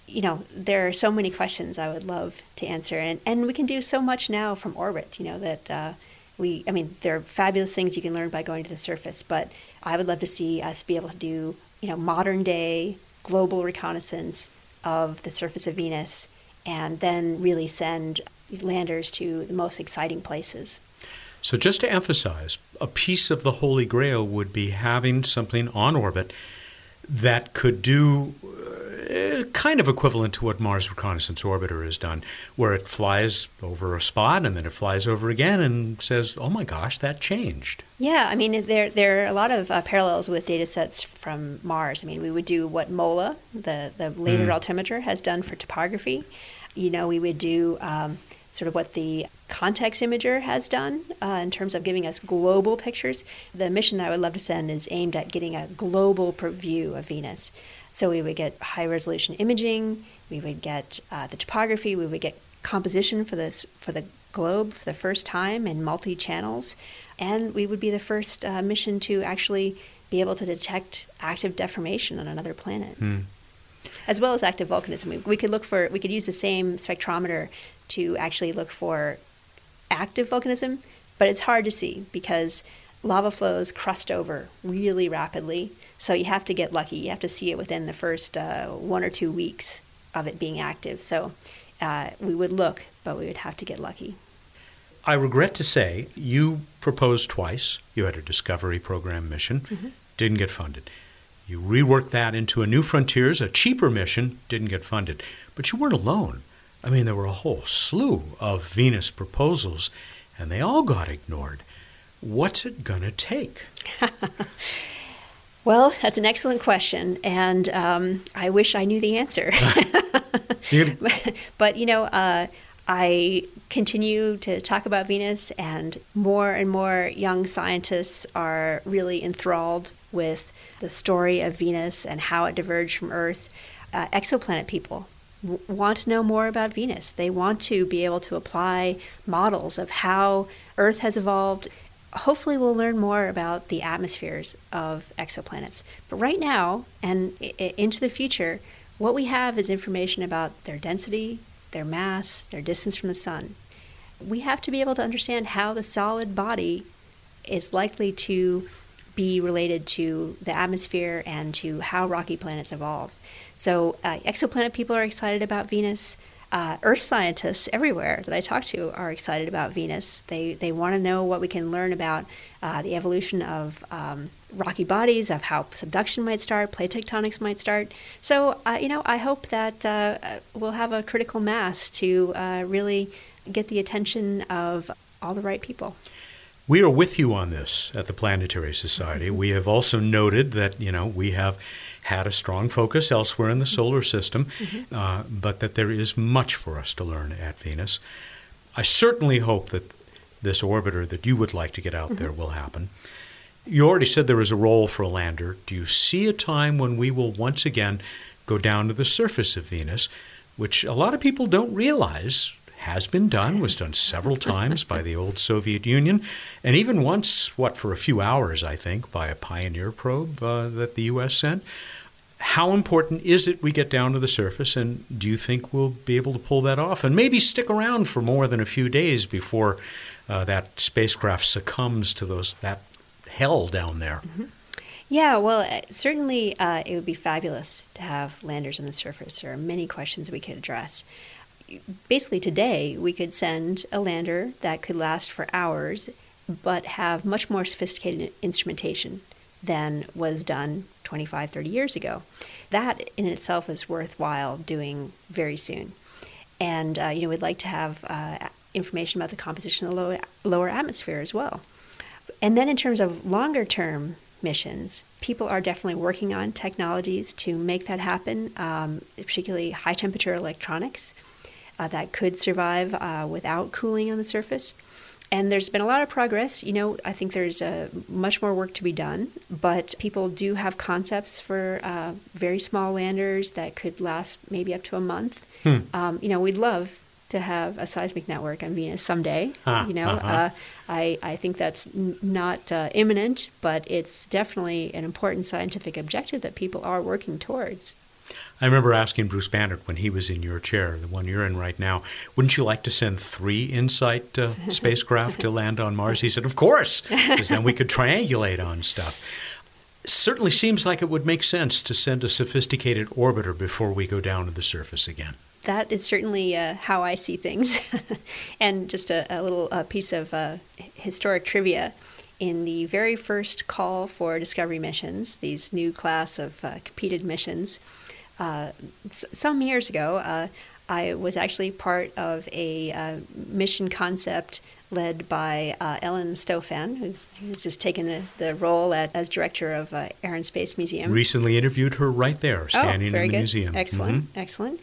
you know, there are so many questions I would love to answer, and, and we can do so much now from orbit. You know that uh, we, I mean, there are fabulous things you can learn by going to the surface, but I would love to see us be able to do, you know, modern day global reconnaissance of the surface of Venus and then really send landers to the most exciting places. So, just to emphasize, a piece of the Holy Grail would be having something on orbit that could do uh, kind of equivalent to what Mars Reconnaissance Orbiter has done, where it flies over a spot and then it flies over again and says, "Oh my gosh, that changed." Yeah, I mean, there there are a lot of uh, parallels with data sets from Mars. I mean, we would do what MOLA, the the laser mm. altimeter, has done for topography you know, we would do um, sort of what the context imager has done uh, in terms of giving us global pictures. The mission I would love to send is aimed at getting a global view of Venus. So we would get high resolution imaging, we would get uh, the topography, we would get composition for this for the globe for the first time in multi channels, and we would be the first uh, mission to actually be able to detect active deformation on another planet. Hmm as well as active volcanism. We, we could look for, we could use the same spectrometer to actually look for active volcanism, but it's hard to see because lava flows crust over really rapidly. So you have to get lucky. You have to see it within the first uh, one or two weeks of it being active. So uh, we would look, but we would have to get lucky. I regret to say you proposed twice. You had a Discovery Program mission, mm-hmm. didn't get funded. You reworked that into a New Frontiers, a cheaper mission, didn't get funded. But you weren't alone. I mean, there were a whole slew of Venus proposals, and they all got ignored. What's it going to take? [laughs] well, that's an excellent question, and um, I wish I knew the answer. [laughs] [laughs] but, you know, uh, I continue to talk about Venus, and more and more young scientists are really enthralled with the story of Venus and how it diverged from Earth. Uh, exoplanet people want to know more about Venus. They want to be able to apply models of how Earth has evolved. Hopefully, we'll learn more about the atmospheres of exoplanets. But right now, and I- into the future, what we have is information about their density, their mass, their distance from the sun. We have to be able to understand how the solid body is likely to be related to the atmosphere and to how rocky planets evolve. So, uh, exoplanet people are excited about Venus. Uh, Earth scientists everywhere that I talk to are excited about Venus. They, they want to know what we can learn about uh, the evolution of um, rocky bodies, of how subduction might start, plate tectonics might start. So, uh, you know, I hope that uh, we'll have a critical mass to uh, really get the attention of all the right people. We are with you on this at the Planetary Society. We have also noted that, you know, we have had a strong focus elsewhere in the solar system, mm-hmm. uh, but that there is much for us to learn at Venus. I certainly hope that this orbiter that you would like to get out mm-hmm. there will happen. You already said there is a role for a lander. Do you see a time when we will once again go down to the surface of Venus, which a lot of people don't realize has been done, was done several times by the old Soviet Union, and even once, what, for a few hours, I think, by a Pioneer probe uh, that the U.S. sent. How important is it we get down to the surface, and do you think we'll be able to pull that off? And maybe stick around for more than a few days before uh, that spacecraft succumbs to those that hell down there. Mm-hmm. Yeah, well, uh, certainly uh, it would be fabulous to have landers on the surface. There are many questions we could address. Basically, today we could send a lander that could last for hours, but have much more sophisticated instrumentation than was done 25, 30 years ago. That in itself is worthwhile doing very soon. And, uh, you know, we'd like to have uh, information about the composition of the lower, lower atmosphere as well. And then in terms of longer term missions, people are definitely working on technologies to make that happen, um, particularly high temperature electronics uh, that could survive uh, without cooling on the surface. And there's been a lot of progress. You know, I think there's uh, much more work to be done, but people do have concepts for uh, very small landers that could last maybe up to a month. Hmm. Um, you know, we'd love to have a seismic network on Venus someday. you know, uh-huh. uh, I, I think that's n- not uh, imminent, but it's definitely an important scientific objective that people are working towards. I remember asking Bruce Banerdt when he was in your chair, the one you're in right now, wouldn't you like to send three InSight uh, [laughs] spacecraft to land on Mars? He said, Of course, because then we could triangulate on stuff. Certainly seems like it would make sense to send a sophisticated orbiter before we go down to the surface again that is certainly uh, how I see things. [laughs] and just a, a little uh, piece of uh, historic trivia. In the very first call for Discovery missions, these new class of uh, competed missions, uh, s- some years ago, uh, I was actually part of a mission concept led by uh, Ellen Stofan, who's just taken the, the role at, as director of uh, Air and Space Museum. Recently interviewed her right there, oh, standing oh, very in the good. museum. Excellent, mm-hmm. excellent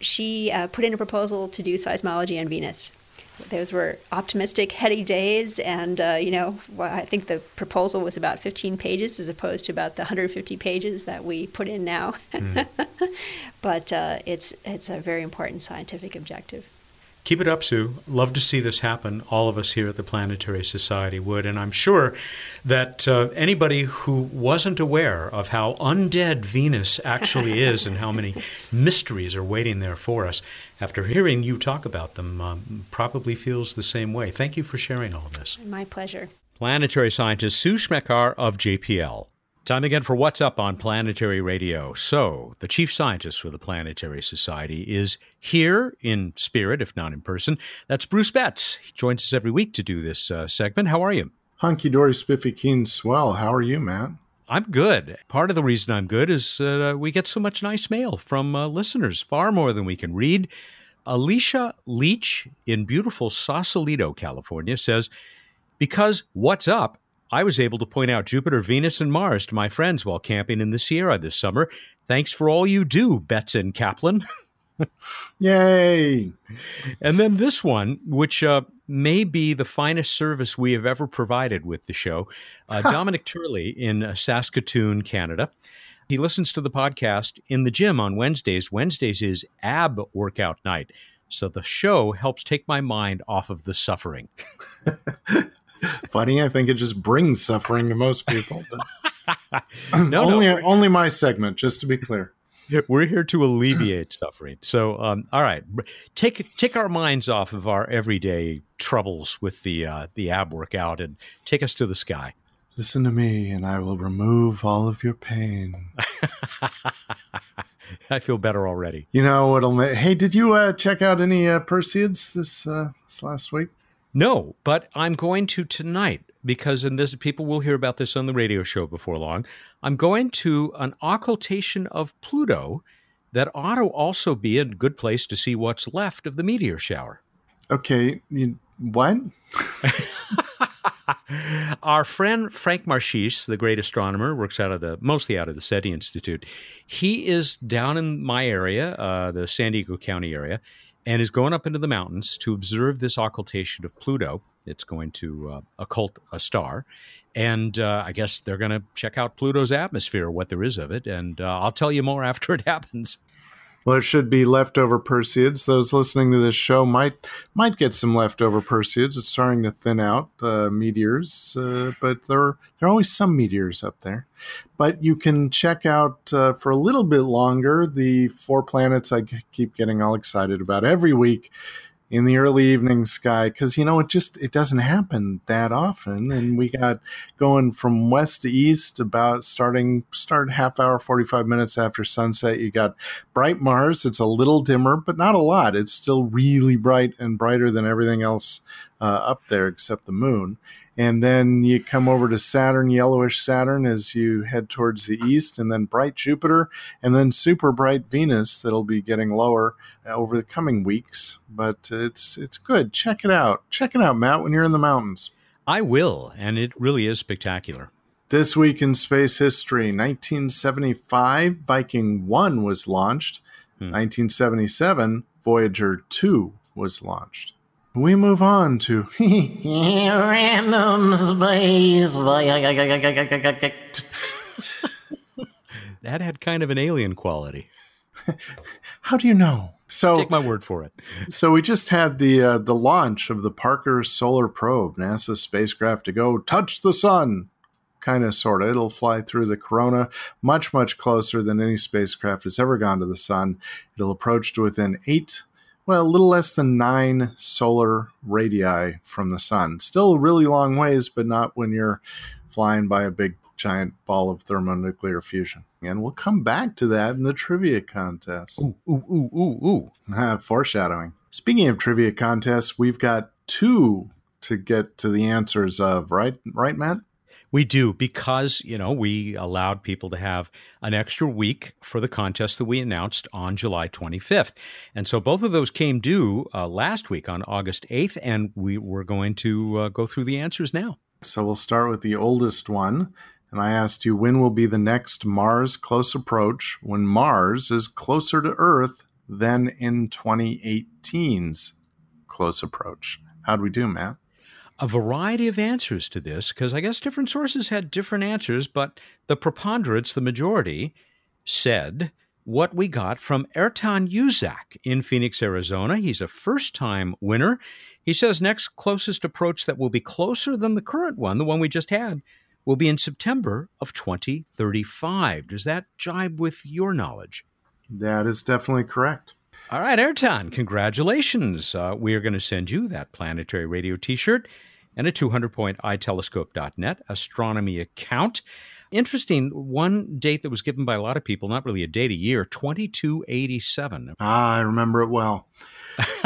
she uh, put in a proposal to do seismology on Venus. Those were optimistic, heady days, and uh, you know, I think the proposal was about 15 pages as opposed to about the 150 pages that we put in now. Mm. [laughs] but uh, it's it's a very important scientific objective. Keep it up, Sue. Love to see this happen. All of us here at the Planetary Society would. And I'm sure that uh, anybody who wasn't aware of how undead Venus actually [laughs] is and how many mysteries are waiting there for us, after hearing you talk about them, um, probably feels the same way. Thank you for sharing all this. My pleasure. Planetary scientist Sue Smrekar of JPL. Time again for What's Up on Planetary Radio. So, the chief scientist for the Planetary Society is here in spirit, if not in person. That's Bruce Betts. He joins us every week to do this uh, segment. How are you? Hunky dory, spiffy, keen, swell. How are you, Matt? I'm good. Part of the reason I'm good is uh, we get so much nice mail from uh, listeners, far more than we can read. Alicia Leach in beautiful Sausalito, California says, Because what's up I was able to point out Jupiter, Venus, and Mars to my friends while camping in the Sierra this summer. Thanks for all you do, Betts and Kaplan. [laughs] Yay! And then this one, which uh, may be the finest service we have ever provided with the show. Uh, Dominic Turley in uh, Saskatoon, Canada. He listens to the podcast in the gym on Wednesdays. Wednesdays is ab workout night. So the show helps take my mind off of the suffering. [laughs] [laughs] funny. I think it just brings suffering to most people. [laughs] no, only no. only my segment, just to be clear. We're here to alleviate [clears throat] suffering. So, um, all right, take take our minds off of our everyday troubles with the uh, the ab workout and take us to the sky. Listen to me, and I will remove all of your pain. [laughs] I feel better already. You know what'll make? Hey, did you uh, check out any uh, Perseids this uh, this last week? No, but I'm going to tonight because in this people will hear about this on the radio show before long. I'm going to an occultation of Pluto that ought to also be a good place to see what's left of the meteor shower. Okay, you, what? [laughs] Our friend Frank Marchis, the great astronomer, works out of the mostly out of the SETI Institute. He is down in my area, uh, the San Diego County area, and is going up into the mountains to observe this occultation of Pluto. It's going to uh, occult a star. And uh, I guess they're going to check out Pluto's atmosphere, what there is of it. And uh, I'll tell you more [laughs] after it happens. Well, it should be leftover Perseids. Those listening to this show might might get some leftover Perseids. It's starting to thin out uh, meteors, uh, but there there are always some meteors up there. But you can check out uh, for a little bit longer the four planets I keep getting all excited about every week in the early evening sky because you know it just it doesn't happen that often. And we got going from west to east about starting start half hour 45 minutes after sunset. You got bright mars. It's a little dimmer but not a lot. It's still really bright and brighter than everything else uh, up there except the moon and then you come over to Saturn, yellowish Saturn, as you head towards the east, and then bright Jupiter, and then super bright Venus that'll be getting lower uh, over the coming weeks. But it's it's good. Check it out. Check it out, Matt. When you're in the mountains, I will, and it really is spectacular. This week in space history, 1975, Viking 1 was launched. Hmm. 1977, Voyager 2 was launched we move on to random space. [laughs] that had kind of an alien quality. [laughs] How do you know? So take my word for it. So we just had the uh, the launch of the Parker Solar Probe, NASA's spacecraft to go touch the sun. Kind of, sort of. It'll fly through the corona much, much closer than any spacecraft has ever gone to the sun. It'll approach to within eight well, a little less than nine solar radii from the sun. Still a really long ways, but not when you're flying by a big giant ball of thermonuclear fusion. And we'll come back to that in the trivia contest. Ooh, ooh, ooh, ooh, ooh. [laughs] Foreshadowing. Speaking of trivia contests, we've got two to get to the answers of, right? Right, Matt? We do because, you know, we allowed people to have an extra week for the contest that we announced on July 25th. And so both of those came due uh, last week on August 8th, and we were going to uh, go through the answers now. So we'll start with the oldest one. And I asked you, when will be the next Mars close approach when Mars is closer to Earth than in 2018's close approach? How'd we do, Matt? A variety of answers to this because I guess different sources had different answers, but the preponderance, the majority, said what we got from Ertan Uzak in Phoenix, Arizona. He's a first time winner. He says next closest approach that will be closer than the current one, the one we just had, will be in September of 2035. Does that jibe with your knowledge? That is definitely correct. All right, Ertan, congratulations. Uh, we are going to send you that planetary radio t shirt and a 200 point itelescope.net astronomy account. Interesting, one date that was given by a lot of people, not really a date, a year, 2287. Ah, I remember it well. [laughs]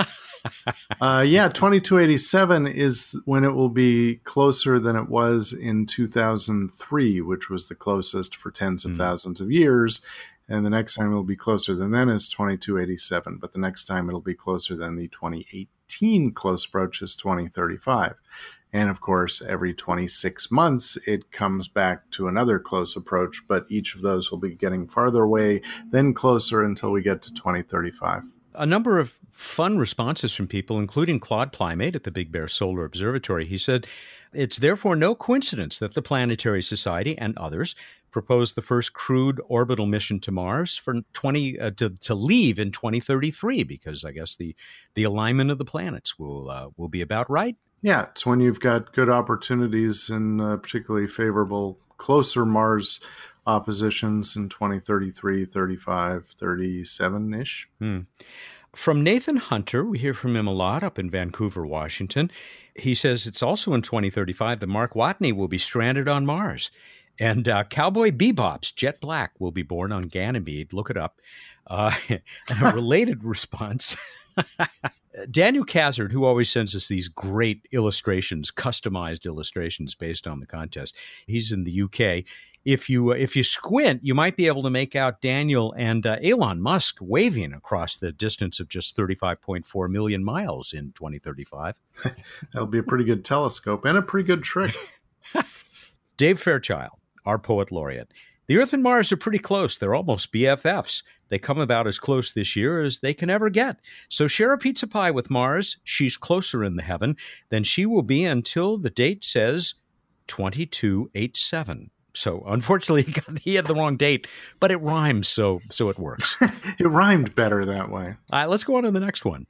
uh, yeah, 2287 is when it will be closer than it was in 2003, which was the closest for tens of mm. thousands of years. And the next time it'll be closer than then is 2287, but the next time it'll be closer than the 2018 close approach is 2035. And of course, every 26 months, it comes back to another close approach, but each of those will be getting farther away, then closer until we get to 2035. A number of fun responses from people, including Claude Plymate at the Big Bear Solar Observatory. He said, It's therefore no coincidence that the Planetary Society and others proposed the first crewed orbital mission to Mars for 20 uh, to, to leave in 2033 because I guess the the alignment of the planets will uh, will be about right yeah, it's when you've got good opportunities and uh, particularly favorable closer Mars oppositions in 2033, 35, 37 ish. Hmm. From Nathan Hunter, we hear from him a lot up in Vancouver, Washington. He says it's also in 2035 that Mark Watney will be stranded on Mars. And uh, Cowboy Bebop's Jet Black will be born on Ganymede. Look it up. Uh, [laughs] and a related [laughs] response Daniel Cazzard, who always sends us these great illustrations, customized illustrations based on the contest, he's in the UK. If you uh, if you squint, you might be able to make out Daniel and uh, Elon Musk waving across the distance of just 35.4 million miles in 2035. [laughs] That'll be a pretty good telescope and a pretty good trick. [laughs] Dave Fairchild, our poet laureate. The Earth and Mars are pretty close. They're almost BFFs. They come about as close this year as they can ever get. So share a pizza pie with Mars. She's closer in the heaven than she will be until the date says 2287. So unfortunately, [laughs] he, got, he had the wrong date, but it rhymes, so so it works. [laughs] it rhymed better that way. All right, let's go on to the next one.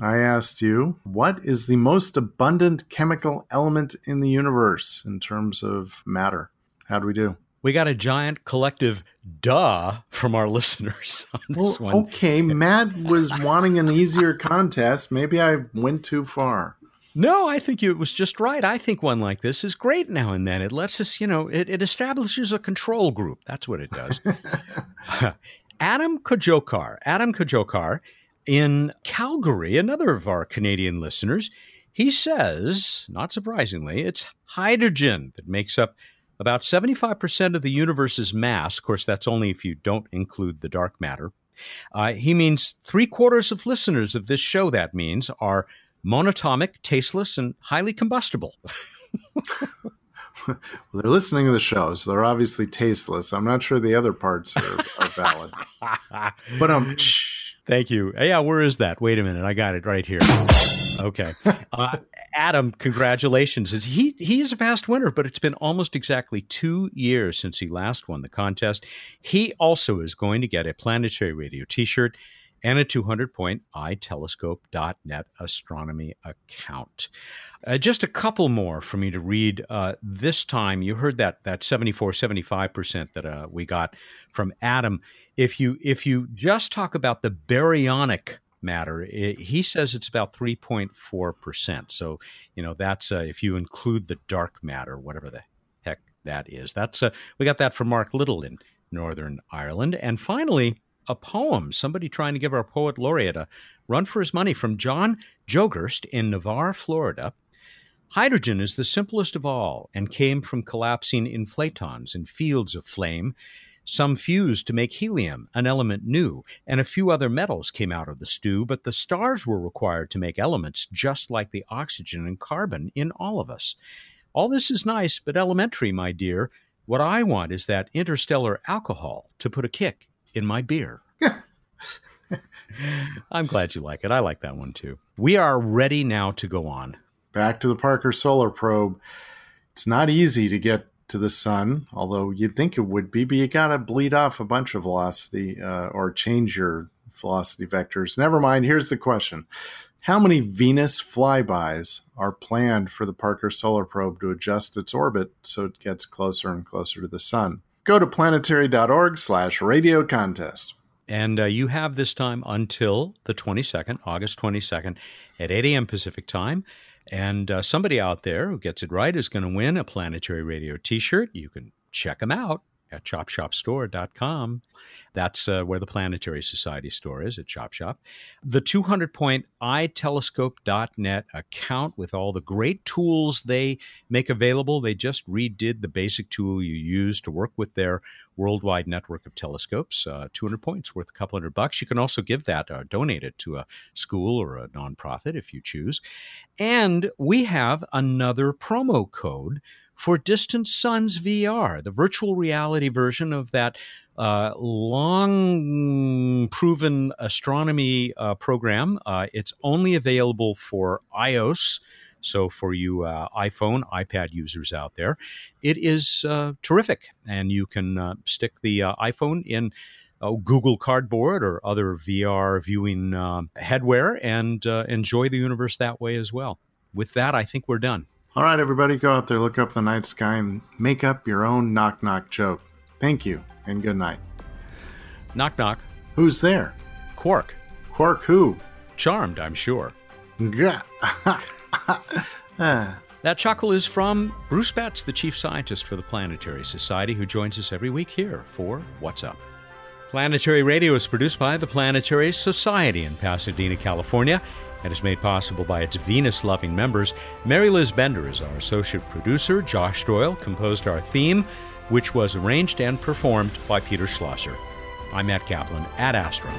I asked you, what is the most abundant chemical element in the universe in terms of matter? How do we do? We got a giant collective duh from our [laughs] listeners on this well, one. Okay, Matt was wanting an easier contest. Maybe I went too far. No, I think it was just right. I think one like this is great now and then. It lets us, you know, it, it establishes a control group. That's what it does. [laughs] [laughs] Adam Kojokar, Adam Kojokar in Calgary, another of our Canadian listeners, he says, not surprisingly, it's hydrogen that makes up about 75% of the universe's mass, of course, that's only if you don't include the dark matter. Uh, he means three quarters of listeners of this show, that means, are monatomic, tasteless, and highly combustible. [laughs] [laughs] well, they're listening to the show, so they're obviously tasteless. I'm not sure the other parts are, are valid. [laughs] but um, thank you. Yeah, where is that? Wait a minute, I got it right here. Okay, uh, Adam, congratulations. He he is a past winner, but it's been almost exactly two years since he last won the contest. He also is going to get a planetary radio T-shirt and a 200 point itelescope.net astronomy account. Uh, just a couple more for me to read. Uh, this time, you heard that that 74, 75% that uh, we got from Adam. If you if you just talk about the baryonic matter. It, he says it's about 3.4%. So, you know, that's uh, if you include the dark matter, whatever the heck that is. That's uh, we got that from Mark Little in Northern Ireland. And finally, a poem, somebody trying to give our poet laureate a run for his money from John Jogerst in Navarre, Florida. Hydrogen is the simplest of all and came from collapsing inflatons in fields of flame some fused to make helium, an element new, and a few other metals came out of the stew, but the stars were required to make elements just like the oxygen and carbon in all of us. All this is nice, but elementary, my dear. What I want is that interstellar alcohol to put a kick in my beer. [laughs] I'm glad you like it. I like that one too. We are ready now to go on. Back to the Parker Solar Probe. It's not easy to get to the sun, although you'd think it would be, but you got to bleed off a bunch of velocity uh, or change your velocity vectors. Never mind. Here's the question How many Venus flybys are planned for the Parker Solar Probe to adjust its orbit so it gets closer and closer to the sun? Go to planetary.org slash radio contest. And uh, you have this time until the 22nd, August 22nd, at 8 a.m. Pacific time. And uh, somebody out there who gets it right is going to win a Planetary Radio t shirt. You can check them out at chopshopstore.com. That's uh, where the Planetary Society store is at Chop Shop. The 200 point itelescope.net account with all the great tools they make available. They just redid the basic tool you use to work with their worldwide network of telescopes. Uh, 200 points worth a couple hundred bucks. You can also give that or donate it to a school or a nonprofit if you choose. And we have another promo code for Distant Suns VR, the virtual reality version of that uh, long proven astronomy uh, program. Uh, it's only available for iOS. So, for you uh, iPhone, iPad users out there, it is uh, terrific. And you can uh, stick the iPhone in Google Cardboard or other VR viewing headwear and enjoy the universe that way as well. With that, I think we're done. All right, everybody, go out there, look up the night sky, and make up your own knock knock joke. Thank you, and good night. Knock knock. Who's there? Quark. Quark who? Charmed, I'm sure. Gah. [laughs] Uh. That chuckle is from Bruce Betts, the chief scientist for the Planetary Society, who joins us every week here for What's Up. Planetary Radio is produced by the Planetary Society in Pasadena, California and is made possible by its Venus loving members. Mary Liz Bender is our associate producer. Josh Doyle composed our theme, which was arranged and performed by Peter Schlosser. I'm Matt Kaplan at Astro.